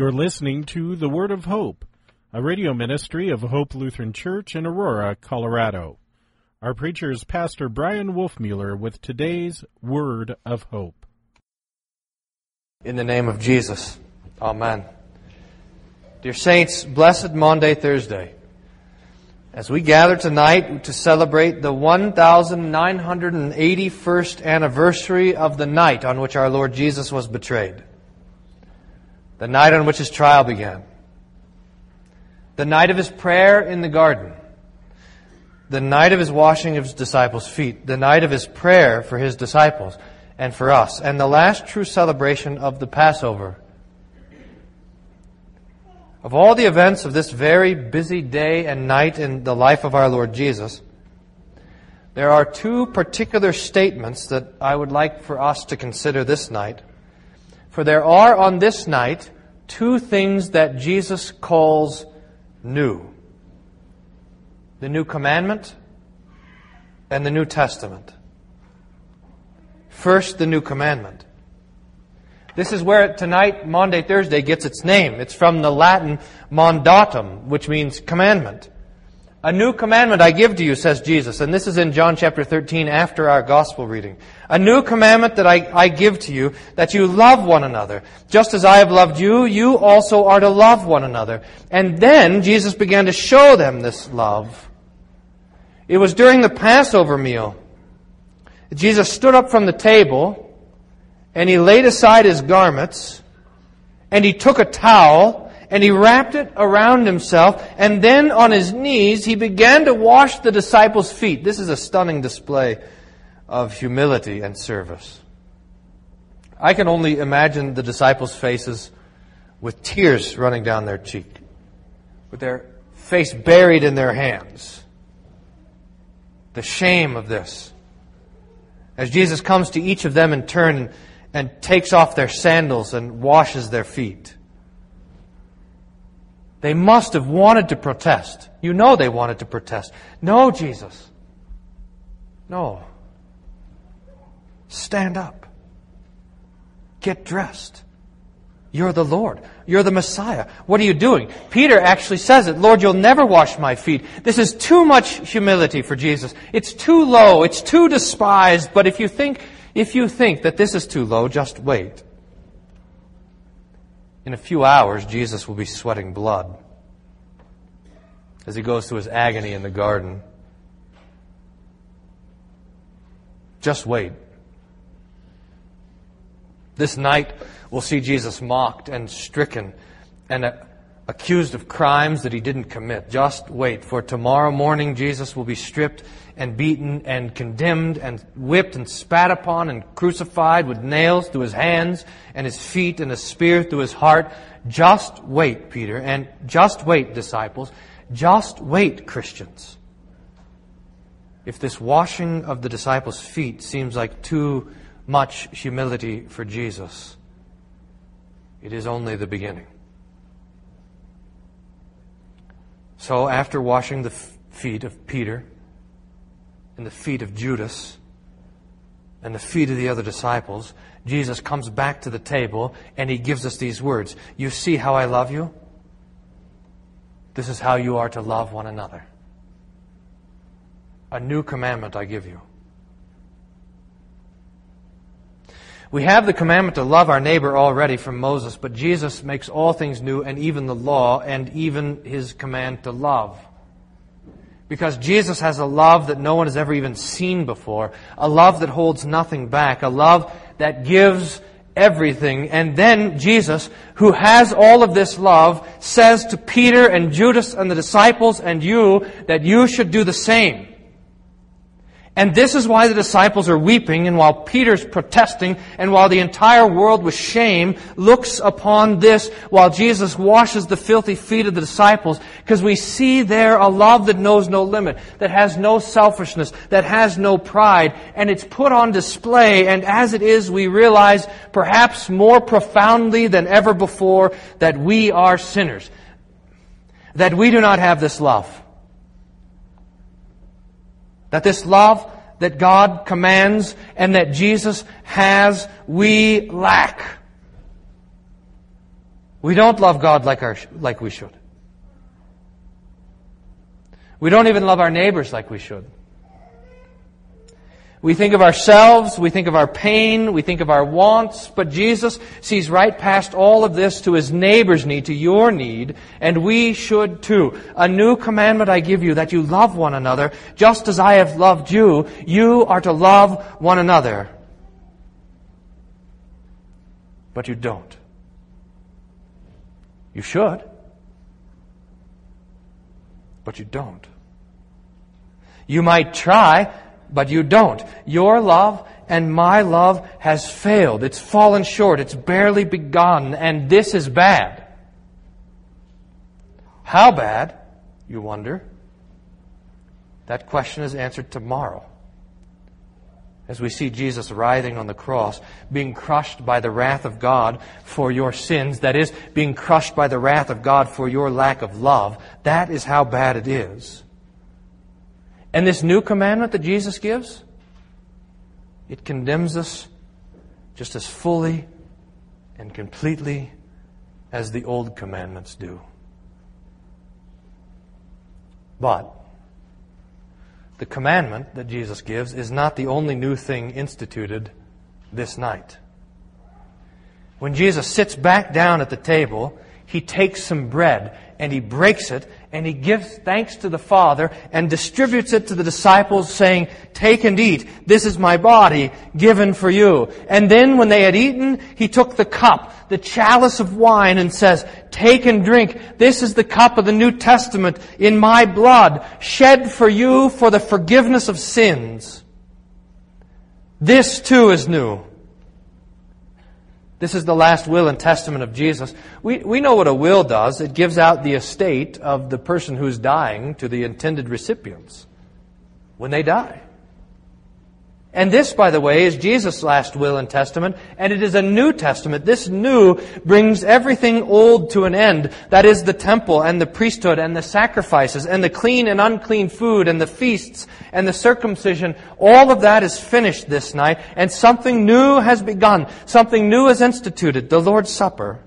You're listening to The Word of Hope, a radio ministry of Hope Lutheran Church in Aurora, Colorado. Our preacher is Pastor Bryan Wolfmueller with today's Word of Hope. In the name of Jesus, Amen. Dear Saints, blessed Maundy, Thursday. As we gather tonight to celebrate the 1981st anniversary of the night on which our Lord Jesus was betrayed the night on which his trial began, the night of his prayer in the garden, the night of his washing of his disciples' feet, the night of his prayer for his disciples and for us, and the last true celebration of the Passover. Of all the events of this very busy day and night in the life of our Lord Jesus, there are two particular statements that I would like for us to consider this night. For there are on this night two things that Jesus calls new the New Commandment and the New Testament. First, the New Commandment. This is where tonight, Maundy, Thursday, gets its name. It's from the Latin mandatum, which means commandment. A new commandment I give to you, says Jesus. And this is in John chapter 13 after our gospel reading. A new commandment that I, I give to you, that you love one another. Just as I have loved you, you also are to love one another. And then Jesus began to show them this love. It was during the Passover meal. Jesus stood up from the table and he laid aside his garments and he took a towel and he wrapped it around himself, and then on his knees he began to wash the disciples' feet. This is a stunning display of humility and service. I can only imagine the disciples' faces with tears running down their cheek, with their face buried in their hands. The shame of this. As Jesus comes to each of them in turn and, and takes off their sandals and washes their feet. They must have wanted to protest. You know they wanted to protest. No, Jesus. No. Stand up. Get dressed. You're the Lord. You're the Messiah. What are you doing? Peter actually says it. Lord, you'll never wash my feet. This is too much humility for Jesus. It's too low. It's too despised. But if you think, if you think that this is too low, just wait. In a few hours, Jesus will be sweating blood as he goes through his agony in the garden. Just wait. This night, we'll see Jesus mocked and stricken and accused of crimes that he didn't commit. Just wait, for tomorrow morning, Jesus will be stripped and beaten and condemned and whipped and spat upon and crucified with nails through his hands and his feet and a spear through his heart. Just wait, Peter, and just wait, disciples. Just wait, Christians. If this washing of the disciples' feet seems like too much humility for Jesus, it is only the beginning. So, after washing the feet of Peter, and the feet of Judas and the feet of the other disciples, Jesus comes back to the table and he gives us these words You see how I love you? This is how you are to love one another. A new commandment I give you. We have the commandment to love our neighbor already from Moses, but Jesus makes all things new and even the law and even his command to love. Because Jesus has a love that no one has ever even seen before. A love that holds nothing back. A love that gives everything. And then Jesus, who has all of this love, says to Peter and Judas and the disciples and you that you should do the same. And this is why the disciples are weeping, and while Peter's protesting, and while the entire world with shame looks upon this, while Jesus washes the filthy feet of the disciples, because we see there a love that knows no limit, that has no selfishness, that has no pride, and it's put on display, and as it is, we realize, perhaps more profoundly than ever before, that we are sinners. That we do not have this love. That this love that God commands and that Jesus has, we lack. We don't love God like, our, like we should. We don't even love our neighbors like we should. We think of ourselves, we think of our pain, we think of our wants, but Jesus sees right past all of this to his neighbor's need, to your need, and we should too. A new commandment I give you that you love one another, just as I have loved you, you are to love one another. But you don't. You should, but you don't. You might try, but you don't. Your love and my love has failed. It's fallen short. It's barely begun, and this is bad. How bad, you wonder? That question is answered tomorrow. As we see Jesus writhing on the cross, being crushed by the wrath of God for your sins, that is, being crushed by the wrath of God for your lack of love, that is how bad it is. And this new commandment that Jesus gives, it condemns us just as fully and completely as the old commandments do. But the commandment that Jesus gives is not the only new thing instituted this night. When Jesus sits back down at the table, he takes some bread and he breaks it and he gives thanks to the Father and distributes it to the disciples saying, take and eat. This is my body given for you. And then when they had eaten, he took the cup, the chalice of wine and says, take and drink. This is the cup of the New Testament in my blood shed for you for the forgiveness of sins. This too is new. This is the last will and testament of Jesus. We, we know what a will does. It gives out the estate of the person who's dying to the intended recipients when they die. And this, by the way, is Jesus' last will and testament, and it is a new testament. This new brings everything old to an end. That is the temple and the priesthood and the sacrifices and the clean and unclean food and the feasts and the circumcision. All of that is finished this night, and something new has begun. Something new is instituted, the Lord's Supper.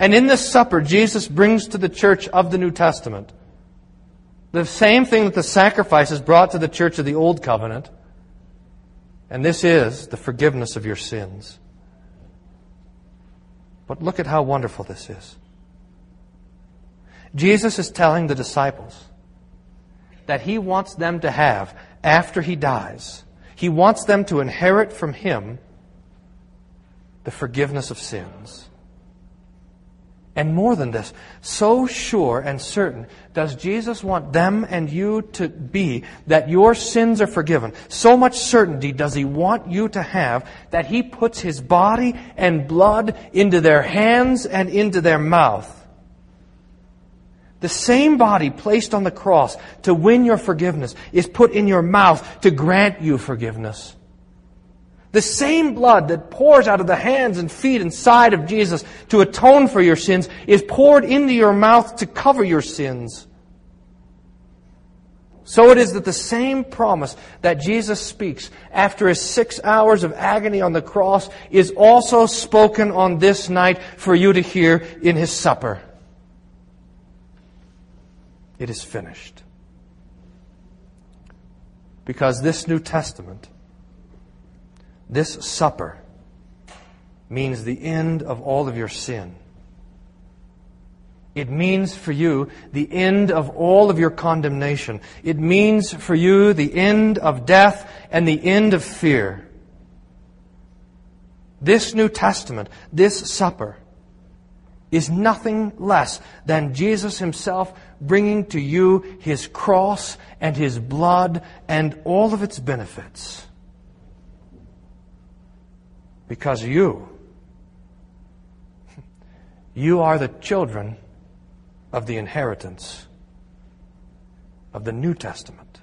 And in this supper, Jesus brings to the church of the New Testament the same thing that the sacrifices brought to the church of the Old Covenant. And this is the forgiveness of your sins. But look at how wonderful this is. Jesus is telling the disciples that he wants them to have after he dies. He wants them to inherit from him the forgiveness of sins. And more than this, so sure and certain does Jesus want them and you to be that your sins are forgiven. So much certainty does he want you to have that he puts his body and blood into their hands and into their mouth. The same body placed on the cross to win your forgiveness is put in your mouth to grant you forgiveness. The same blood that pours out of the hands and feet and side of Jesus to atone for your sins is poured into your mouth to cover your sins. So it is that the same promise that Jesus speaks after his six hours of agony on the cross is also spoken on this night for you to hear in his supper. It is finished. Because this New Testament this supper means the end of all of your sin. It means for you the end of all of your condemnation. It means for you the end of death and the end of fear. This New Testament, this supper, is nothing less than Jesus Himself bringing to you His cross and His blood and all of its benefits. Because you, you are the children of the inheritance of the New Testament.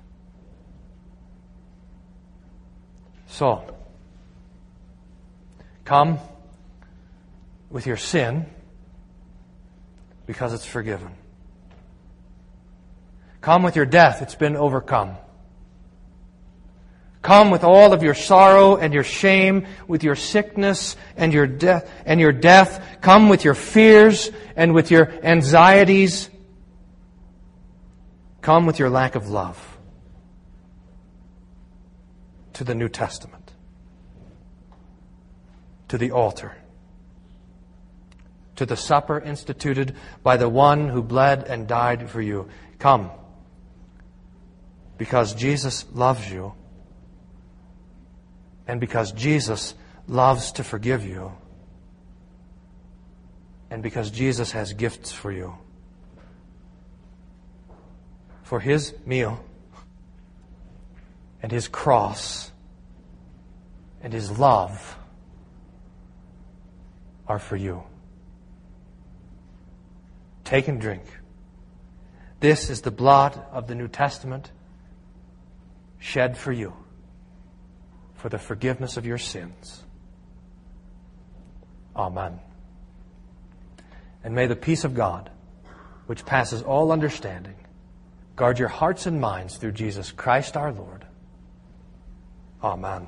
So, come with your sin because it's forgiven. Come with your death, it's been overcome. Come with all of your sorrow and your shame, with your sickness and your death and your death. Come with your fears and with your anxieties. Come with your lack of love to the New Testament, to the altar, to the supper instituted by the one who bled and died for you. Come, because Jesus loves you and because Jesus loves to forgive you, and because Jesus has gifts for you. For his meal and his cross and his love are for you. Take and drink. This is the blood of the New Testament shed for you for the forgiveness of your sins. Amen. And may the peace of God, which passes all understanding, guard your hearts and minds through Jesus Christ our Lord. Amen.